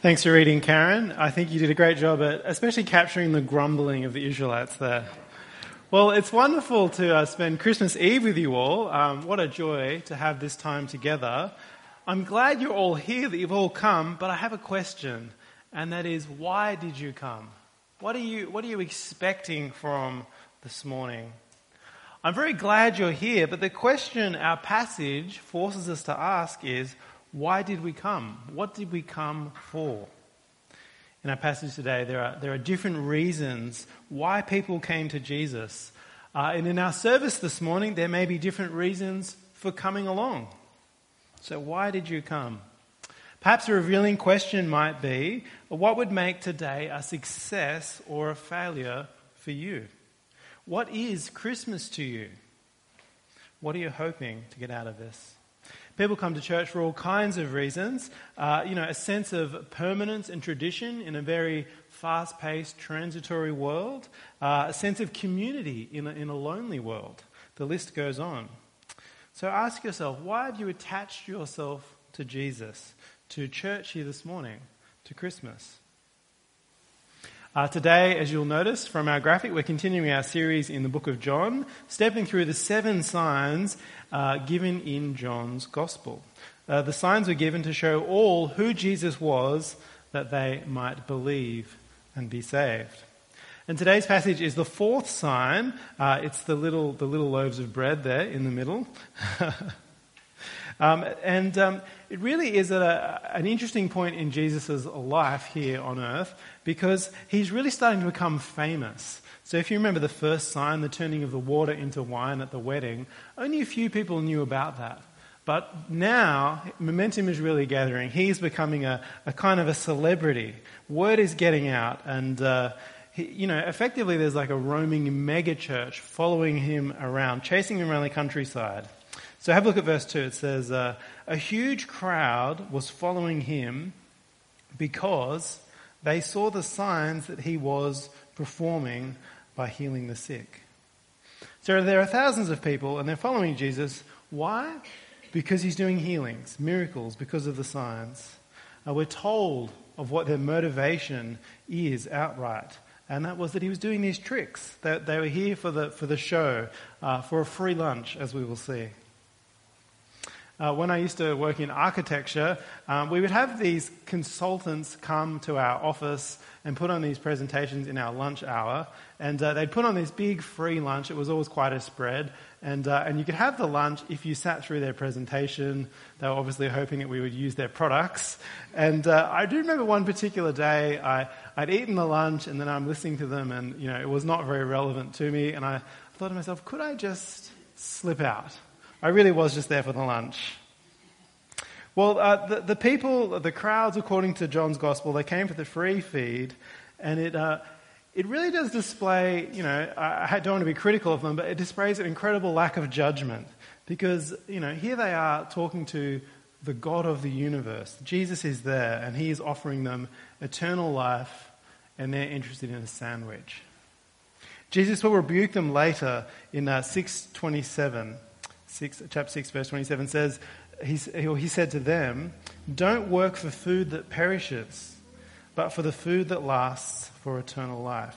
Thanks for reading, Karen. I think you did a great job at especially capturing the grumbling of the Israelites there. Well, it's wonderful to uh, spend Christmas Eve with you all. Um, what a joy to have this time together. I'm glad you're all here, that you've all come, but I have a question, and that is why did you come? What are you, what are you expecting from this morning? I'm very glad you're here, but the question our passage forces us to ask is why did we come? What did we come for? In our passage today, there are, there are different reasons why people came to Jesus. Uh, and in our service this morning, there may be different reasons for coming along. So, why did you come? Perhaps a revealing question might be what would make today a success or a failure for you? What is Christmas to you? What are you hoping to get out of this? People come to church for all kinds of reasons. Uh, you know, a sense of permanence and tradition in a very fast paced, transitory world, uh, a sense of community in a, in a lonely world. The list goes on. So ask yourself why have you attached yourself to Jesus, to church here this morning, to Christmas? Uh, today, as you'll notice from our graphic, we're continuing our series in the book of John, stepping through the seven signs uh, given in John's gospel. Uh, the signs were given to show all who Jesus was that they might believe and be saved. And today's passage is the fourth sign. Uh, it's the little, the little loaves of bread there in the middle. um, and um, it really is a, an interesting point in Jesus' life here on earth because he's really starting to become famous. So, if you remember the first sign, the turning of the water into wine at the wedding, only a few people knew about that. But now, momentum is really gathering. He's becoming a, a kind of a celebrity. Word is getting out, and uh, he, you know, effectively, there's like a roaming mega church following him around, chasing him around the countryside. So, have a look at verse 2. It says, uh, A huge crowd was following him because they saw the signs that he was performing by healing the sick. So there are thousands of people and they're following Jesus. Why? Because he's doing healings, miracles, because of the signs. Uh, we're told of what their motivation is outright. And that was that he was doing these tricks. That they were here for the, for the show, uh, for a free lunch, as we will see. Uh, when I used to work in architecture, um, we would have these consultants come to our office and put on these presentations in our lunch hour. And uh, they'd put on this big free lunch. It was always quite a spread. And, uh, and you could have the lunch if you sat through their presentation. They were obviously hoping that we would use their products. And uh, I do remember one particular day I, I'd eaten the lunch and then I'm listening to them and, you know, it was not very relevant to me. And I thought to myself, could I just slip out? I really was just there for the lunch. Well, uh, the, the, people, the crowds, according to John's gospel, they came for the free feed, and it, uh, it really does display, you know, I don't want to be critical of them, but it displays an incredible lack of judgment. Because, you know, here they are talking to the God of the universe. Jesus is there, and he is offering them eternal life, and they're interested in a sandwich. Jesus will rebuke them later in uh, 627. 6, chapter 6, verse 27 says, he, he said to them, Don't work for food that perishes, but for the food that lasts for eternal life.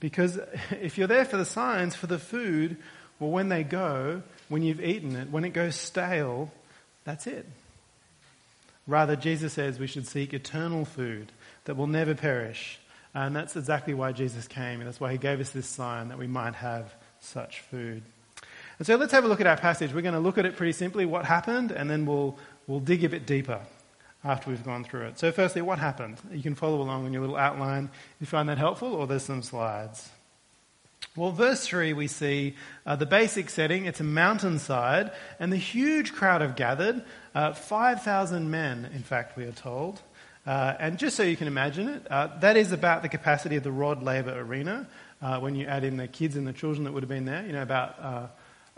Because if you're there for the signs, for the food, well, when they go, when you've eaten it, when it goes stale, that's it. Rather, Jesus says we should seek eternal food that will never perish. And that's exactly why Jesus came. And that's why he gave us this sign that we might have such food. And so let's have a look at our passage. We're going to look at it pretty simply, what happened, and then we'll, we'll dig a bit deeper after we've gone through it. So, firstly, what happened? You can follow along in your little outline if you find that helpful, or there's some slides. Well, verse 3, we see uh, the basic setting. It's a mountainside, and the huge crowd have gathered. Uh, 5,000 men, in fact, we are told. Uh, and just so you can imagine it, uh, that is about the capacity of the Rod Laver Arena. Uh, when you add in the kids and the children that would have been there, you know, about uh,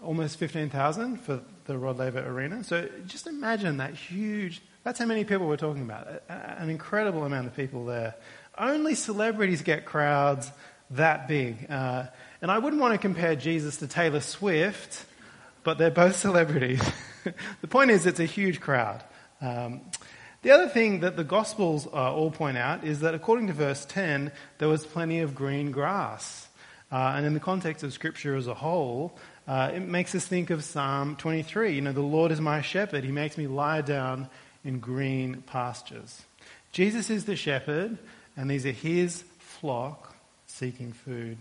almost 15,000 for the Rod Laver Arena. So just imagine that huge, that's how many people we're talking about. An incredible amount of people there. Only celebrities get crowds that big. Uh, and I wouldn't want to compare Jesus to Taylor Swift, but they're both celebrities. the point is, it's a huge crowd. Um, The other thing that the Gospels uh, all point out is that according to verse 10, there was plenty of green grass. Uh, and in the context of Scripture as a whole, uh, it makes us think of Psalm 23. You know, the Lord is my shepherd. He makes me lie down in green pastures. Jesus is the shepherd, and these are his flock seeking food.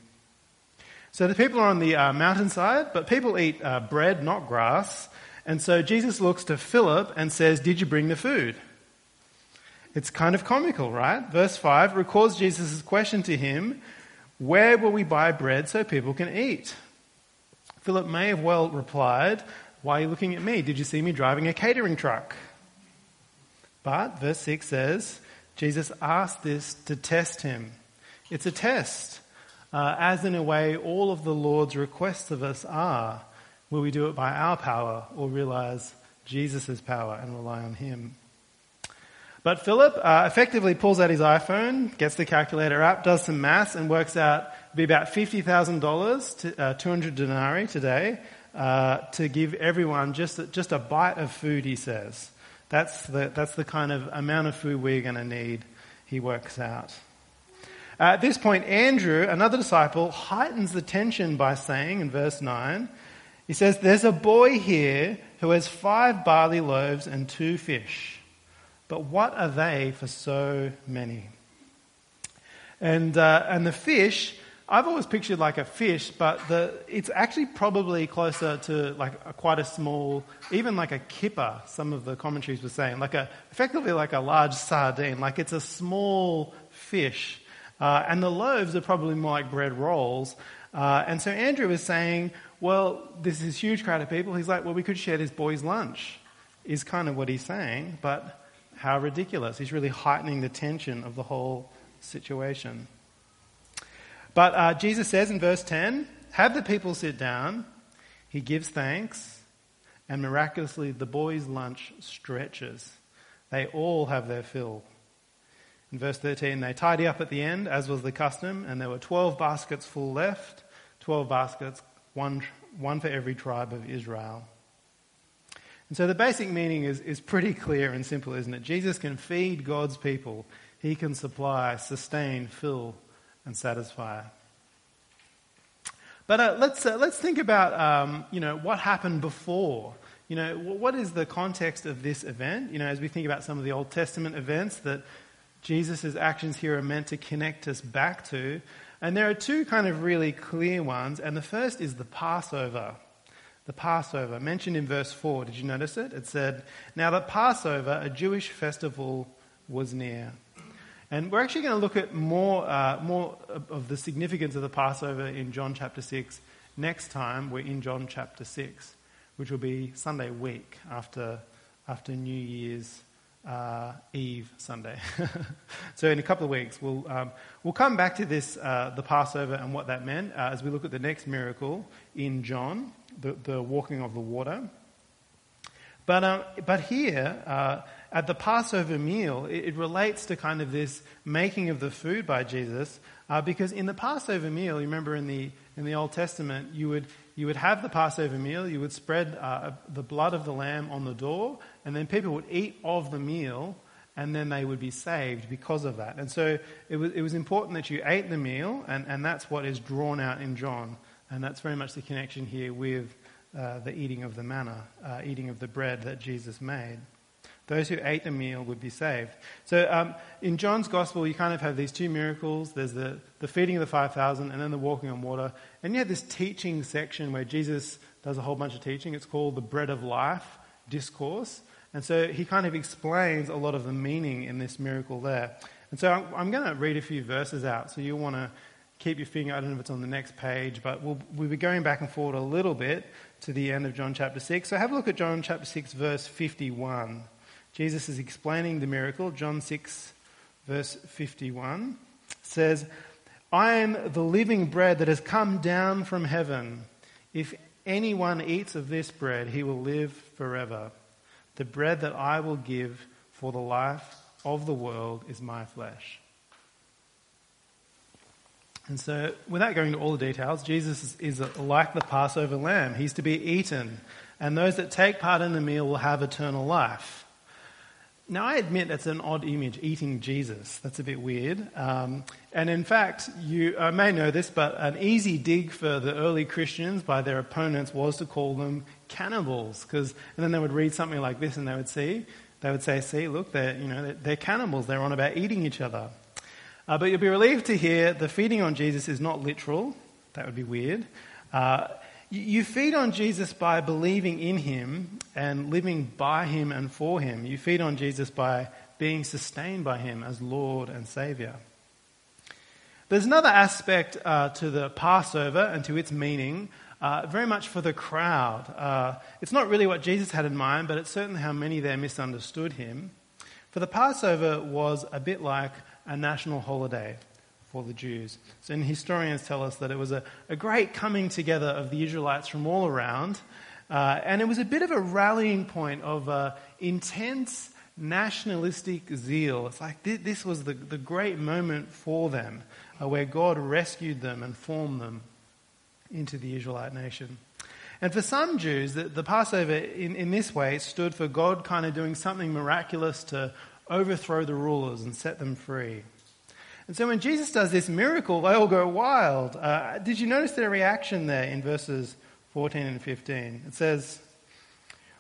So the people are on the uh, mountainside, but people eat uh, bread, not grass. And so Jesus looks to Philip and says, Did you bring the food? It's kind of comical, right? Verse 5 records Jesus' question to him Where will we buy bread so people can eat? Philip may have well replied, Why are you looking at me? Did you see me driving a catering truck? But verse 6 says, Jesus asked this to test him. It's a test, uh, as in a way all of the Lord's requests of us are. Will we do it by our power or realize Jesus' power and rely on him? But Philip uh, effectively pulls out his iPhone, gets the calculator app, does some maths, and works out be about $50,000, uh, 200 denarii today, uh, to give everyone just, just a bite of food, he says. That's the, that's the kind of amount of food we're going to need, he works out. At this point, Andrew, another disciple, heightens the tension by saying in verse 9, he says, There's a boy here who has five barley loaves and two fish. But what are they for so many? And, uh, and the fish, I've always pictured like a fish, but the, it's actually probably closer to like a, quite a small, even like a kipper, some of the commentaries were saying, like a, effectively like a large sardine, like it's a small fish. Uh, and the loaves are probably more like bread rolls. Uh, and so Andrew was saying, well, this huge crowd of people. He's like, well, we could share this boy's lunch, is kind of what he's saying, but how ridiculous. He's really heightening the tension of the whole situation. But uh, Jesus says in verse 10 Have the people sit down. He gives thanks, and miraculously the boy's lunch stretches. They all have their fill. In verse 13, they tidy up at the end, as was the custom, and there were 12 baskets full left, 12 baskets, one, one for every tribe of Israel. And so the basic meaning is, is pretty clear and simple, isn't it? Jesus can feed God's people. He can supply, sustain, fill, and satisfy. But uh, let's, uh, let's think about, um, you know, what happened before. You know, what is the context of this event? You know, as we think about some of the Old Testament events that Jesus' actions here are meant to connect us back to. And there are two kind of really clear ones. And the first is the Passover the Passover, mentioned in verse 4. Did you notice it? It said, Now the Passover, a Jewish festival, was near. And we're actually going to look at more, uh, more of the significance of the Passover in John chapter 6 next time. We're in John chapter 6, which will be Sunday week after, after New Year's uh, Eve Sunday. so in a couple of weeks, we'll, um, we'll come back to this, uh, the Passover and what that meant, uh, as we look at the next miracle in John the, the walking of the water. But, um, but here, uh, at the Passover meal, it, it, relates to kind of this making of the food by Jesus, uh, because in the Passover meal, you remember in the, in the Old Testament, you would, you would have the Passover meal, you would spread uh, the blood of the lamb on the door, and then people would eat of the meal, and then they would be saved because of that. And so it was, it was important that you ate the meal, and, and that's what is drawn out in John. And that's very much the connection here with uh, the eating of the manna, uh, eating of the bread that Jesus made. Those who ate the meal would be saved. So um, in John's gospel, you kind of have these two miracles. There's the, the feeding of the 5,000 and then the walking on water. And you have this teaching section where Jesus does a whole bunch of teaching. It's called the bread of life discourse. And so he kind of explains a lot of the meaning in this miracle there. And so I'm, I'm going to read a few verses out. So you'll want to keep your finger, I don't know if it's on the next page, but we'll, we'll be going back and forward a little bit to the end of John chapter 6. So have a look at John chapter 6, verse 51. Jesus is explaining the miracle. John 6, verse 51 says, I am the living bread that has come down from heaven. If anyone eats of this bread, he will live forever. The bread that I will give for the life of the world is my flesh. And so, without going into all the details, Jesus is, is like the Passover lamb. He's to be eaten, and those that take part in the meal will have eternal life. Now, I admit that's an odd image, eating Jesus. That's a bit weird. Um, and in fact, you I may know this, but an easy dig for the early Christians by their opponents was to call them cannibals. Because, and then they would read something like this and they would see, they would say, see, look, they're, you know, they're, they're cannibals. They're on about eating each other. Uh, but you'll be relieved to hear the feeding on Jesus is not literal. That would be weird. Uh, you feed on Jesus by believing in him and living by him and for him. You feed on Jesus by being sustained by him as Lord and Savior. There's another aspect uh, to the Passover and to its meaning, uh, very much for the crowd. Uh, it's not really what Jesus had in mind, but it's certainly how many there misunderstood him. For the Passover was a bit like a national holiday for the Jews. So, and historians tell us that it was a, a great coming together of the Israelites from all around, uh, and it was a bit of a rallying point of uh, intense nationalistic zeal. It's like th- this was the, the great moment for them uh, where God rescued them and formed them into the Israelite nation. And for some Jews, the, the Passover in, in this way stood for God kind of doing something miraculous to overthrow the rulers and set them free. And so when Jesus does this miracle, they all go wild. Uh, did you notice their reaction there in verses 14 and 15? It says,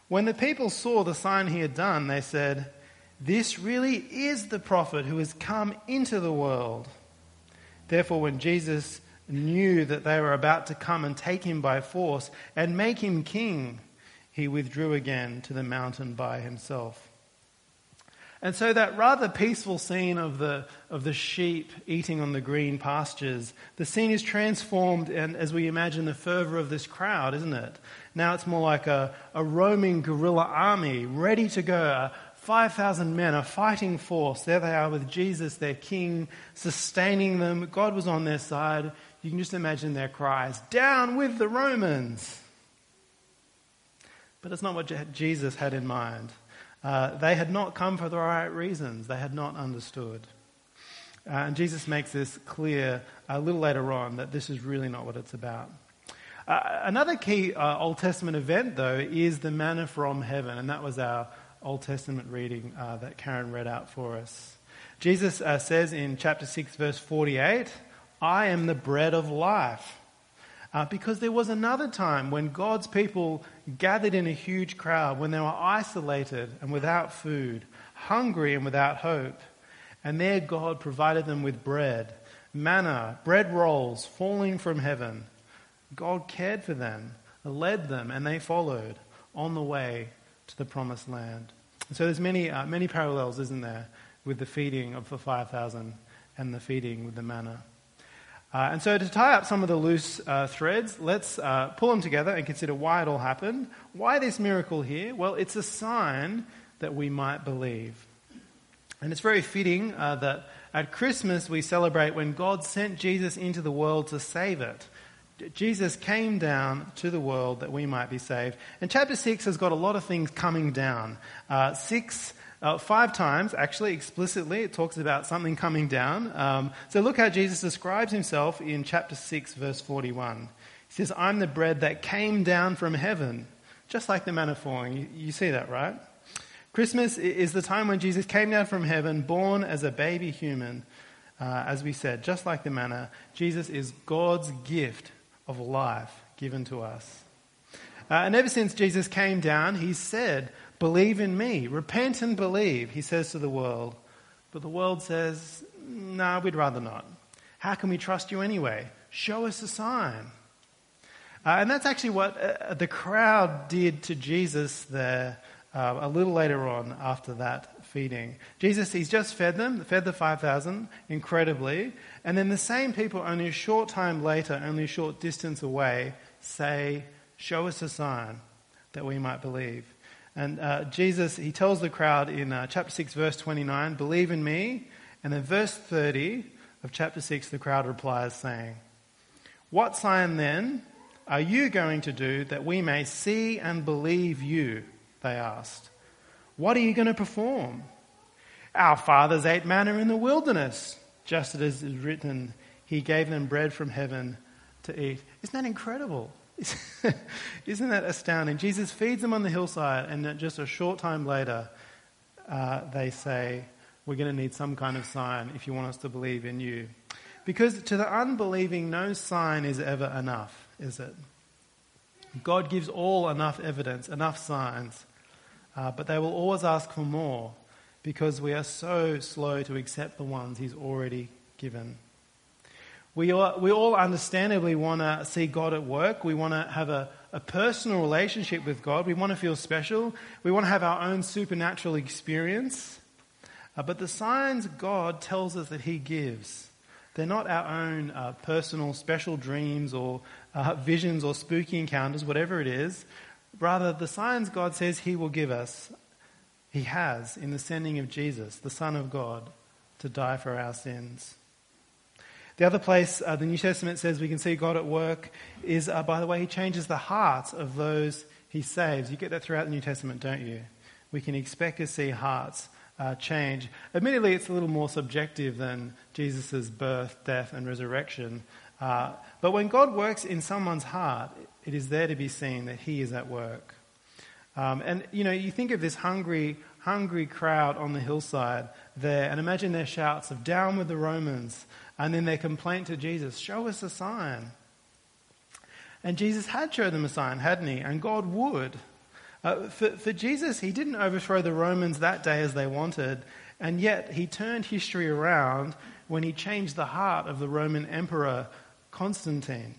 When the people saw the sign he had done, they said, This really is the prophet who has come into the world. Therefore, when Jesus knew that they were about to come and take him by force and make him king, he withdrew again to the mountain by himself. And so that rather peaceful scene of the, of the sheep eating on the green pastures, the scene is transformed and as we imagine the fervor of this crowd, isn't it? Now it's more like a, a roaming guerrilla army ready to go. 5,000 men, a fighting force. There they are with Jesus, their king, sustaining them. God was on their side. You can just imagine their cries, down with the Romans. But it's not what Jesus had in mind. Uh, they had not come for the right reasons. They had not understood. Uh, and Jesus makes this clear a little later on that this is really not what it's about. Uh, another key uh, Old Testament event, though, is the manna from heaven, and that was our Old Testament reading uh, that Karen read out for us. Jesus uh, says in chapter 6, verse 48, I am the bread of life. Uh, because there was another time when God's people gathered in a huge crowd, when they were isolated and without food, hungry and without hope. And there God provided them with bread, manna, bread rolls falling from heaven. God cared for them, led them, and they followed on the way to the promised land. so there's many, uh, many parallels, isn't there, with the feeding of the 5,000 and the feeding with the manna. Uh, and so, to tie up some of the loose uh, threads, let's uh, pull them together and consider why it all happened. Why this miracle here? Well, it's a sign that we might believe. And it's very fitting uh, that at Christmas we celebrate when God sent Jesus into the world to save it. Jesus came down to the world that we might be saved. And chapter 6 has got a lot of things coming down. Uh, 6 uh, five times, actually, explicitly, it talks about something coming down. Um, so look how Jesus describes himself in chapter 6, verse 41. He says, I'm the bread that came down from heaven, just like the manna falling. You, you see that, right? Christmas is the time when Jesus came down from heaven, born as a baby human. Uh, as we said, just like the manna, Jesus is God's gift of life given to us. Uh, and ever since Jesus came down, he said, Believe in me. Repent and believe, he says to the world. But the world says, No, nah, we'd rather not. How can we trust you anyway? Show us a sign. Uh, and that's actually what uh, the crowd did to Jesus there uh, a little later on after that feeding. Jesus, he's just fed them, fed the 5,000 incredibly. And then the same people, only a short time later, only a short distance away, say, Show us a sign that we might believe. And uh, Jesus, he tells the crowd in uh, chapter 6, verse 29, believe in me. And then verse 30 of chapter 6, the crowd replies, saying, What sign then are you going to do that we may see and believe you? They asked. What are you going to perform? Our fathers ate manna in the wilderness, just as is written, He gave them bread from heaven to eat. Isn't that incredible? Isn't that astounding? Jesus feeds them on the hillside, and just a short time later, uh, they say, We're going to need some kind of sign if you want us to believe in you. Because to the unbelieving, no sign is ever enough, is it? God gives all enough evidence, enough signs, uh, but they will always ask for more because we are so slow to accept the ones He's already given. We all, we all understandably want to see God at work. We want to have a, a personal relationship with God. We want to feel special. We want to have our own supernatural experience. Uh, but the signs God tells us that He gives, they're not our own uh, personal special dreams or uh, visions or spooky encounters, whatever it is. Rather, the signs God says He will give us, He has in the sending of Jesus, the Son of God, to die for our sins. The other place uh, the New Testament says we can see God at work is uh, by the way He changes the hearts of those He saves. You get that throughout the New Testament, don't you? We can expect to see hearts uh, change. Admittedly, it's a little more subjective than Jesus' birth, death, and resurrection. Uh, but when God works in someone's heart, it is there to be seen that He is at work. Um, and you know, you think of this hungry, hungry crowd on the hillside there, and imagine their shouts of "Down with the Romans!" And then their complaint to Jesus, "Show us a sign." And Jesus had showed them a sign, hadn't he? And God would. Uh, for, for Jesus, he didn't overthrow the Romans that day as they wanted, and yet he turned history around when he changed the heart of the Roman Emperor Constantine.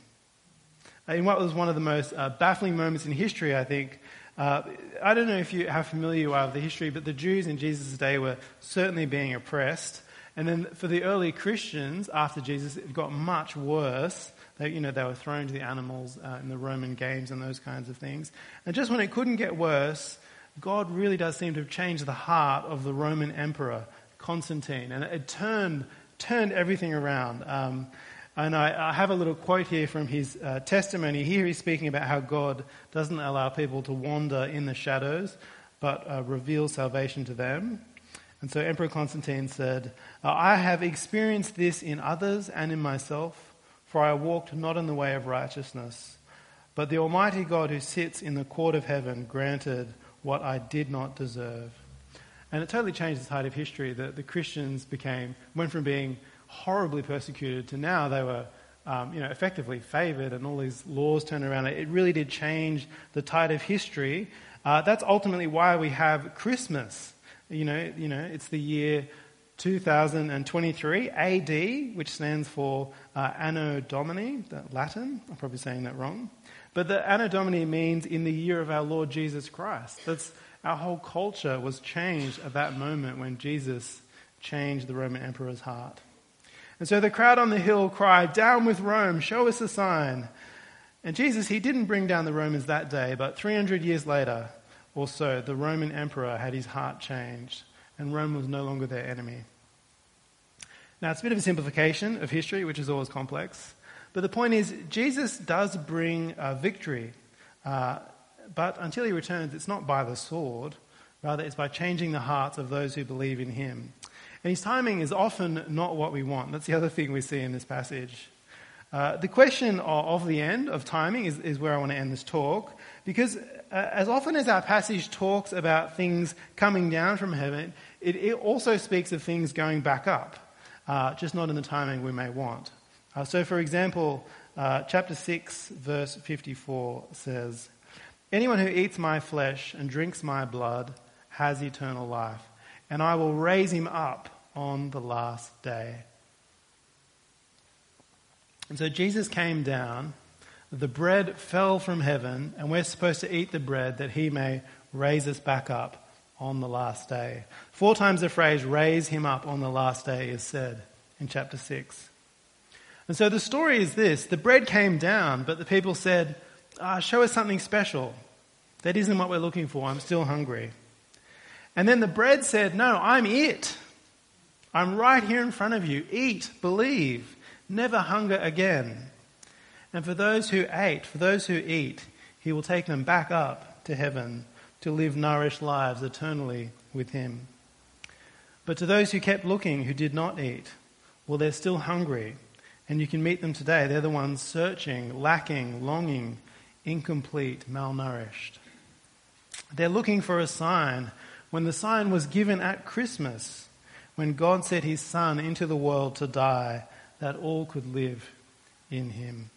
In what was one of the most uh, baffling moments in history, I think, uh, I don't know if you how familiar you are with the history, but the Jews in Jesus' day were certainly being oppressed. And then for the early Christians, after Jesus, it got much worse. They, you know, they were thrown to the animals uh, in the Roman games and those kinds of things. And just when it couldn't get worse, God really does seem to have changed the heart of the Roman emperor, Constantine. And it turned, turned everything around. Um, and I, I, have a little quote here from his uh, testimony. Here he's speaking about how God doesn't allow people to wander in the shadows, but uh, reveals salvation to them. And so Emperor Constantine said, I have experienced this in others and in myself for I walked not in the way of righteousness. But the Almighty God who sits in the court of heaven granted what I did not deserve. And it totally changed the tide of history that the Christians became, went from being horribly persecuted to now they were um, you know, effectively favored and all these laws turned around. It really did change the tide of history. Uh, that's ultimately why we have Christmas. You know, you know, it's the year 2023 AD, which stands for uh, Anno Domini, Latin. I'm probably saying that wrong. But the Anno Domini means in the year of our Lord Jesus Christ. That's our whole culture was changed at that moment when Jesus changed the Roman emperor's heart. And so the crowd on the hill cried, Down with Rome, show us a sign. And Jesus, he didn't bring down the Romans that day, but 300 years later or so, the Roman emperor had his heart changed and Rome was no longer their enemy. Now, it's a bit of a simplification of history, which is always complex. But the point is, Jesus does bring a victory. Uh, but until he returns, it's not by the sword. Rather, it's by changing the hearts of those who believe in him. And his timing is often not what we want. That's the other thing we see in this passage. Uh, the question of, of, the end, of timing, is, is, where I want to end this talk. Because uh, as often as our passage talks about things coming down from heaven, it, it also speaks of things going back up, uh, just not in the timing we may want. Uh, so, for example, uh, chapter 6, verse 54 says, Anyone who eats my flesh and drinks my blood has eternal life, and I will raise him up on the last day. And so Jesus came down, the bread fell from heaven, and we're supposed to eat the bread that he may raise us back up on the last day. Four times the phrase raise him up on the last day is said in chapter 6. And so the story is this the bread came down, but the people said, ah, Show us something special. That isn't what we're looking for. I'm still hungry. And then the bread said, No, I'm it. I'm right here in front of you. Eat, believe never hunger again. And for those who ate, for those who eat, he will take them back up to heaven to live nourished lives eternally with him. But to those who kept looking, who did not eat, well, they're still hungry. And you can meet them today. They're the ones searching, lacking, longing, incomplete, malnourished. They're looking for a sign when the sign was given at Christmas, when God sent his Son into the world to die, that all could live in him.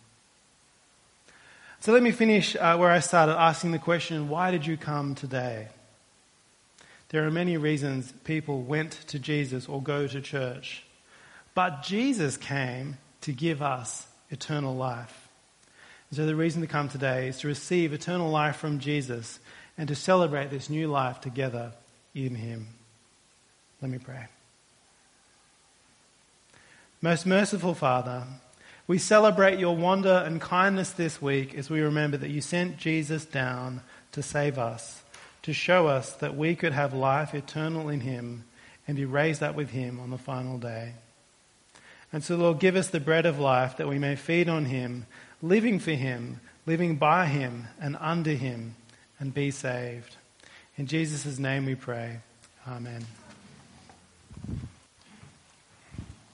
So let me finish uh, where I started asking the question why did you come today? There are many reasons people went to Jesus or go to church. But Jesus came to give us eternal life. And so the reason to come today is to receive eternal life from Jesus and to celebrate this new life together in Him. Let me pray. Most merciful Father, we celebrate your wonder and kindness this week as we remember that you sent Jesus down to save us, to show us that we could have life eternal in Him and be raised up with Him on the final day. And so, Lord, give us the bread of life that we may feed on Him, living for Him, living by Him and under Him, and be saved. In Jesus' name we pray. Amen.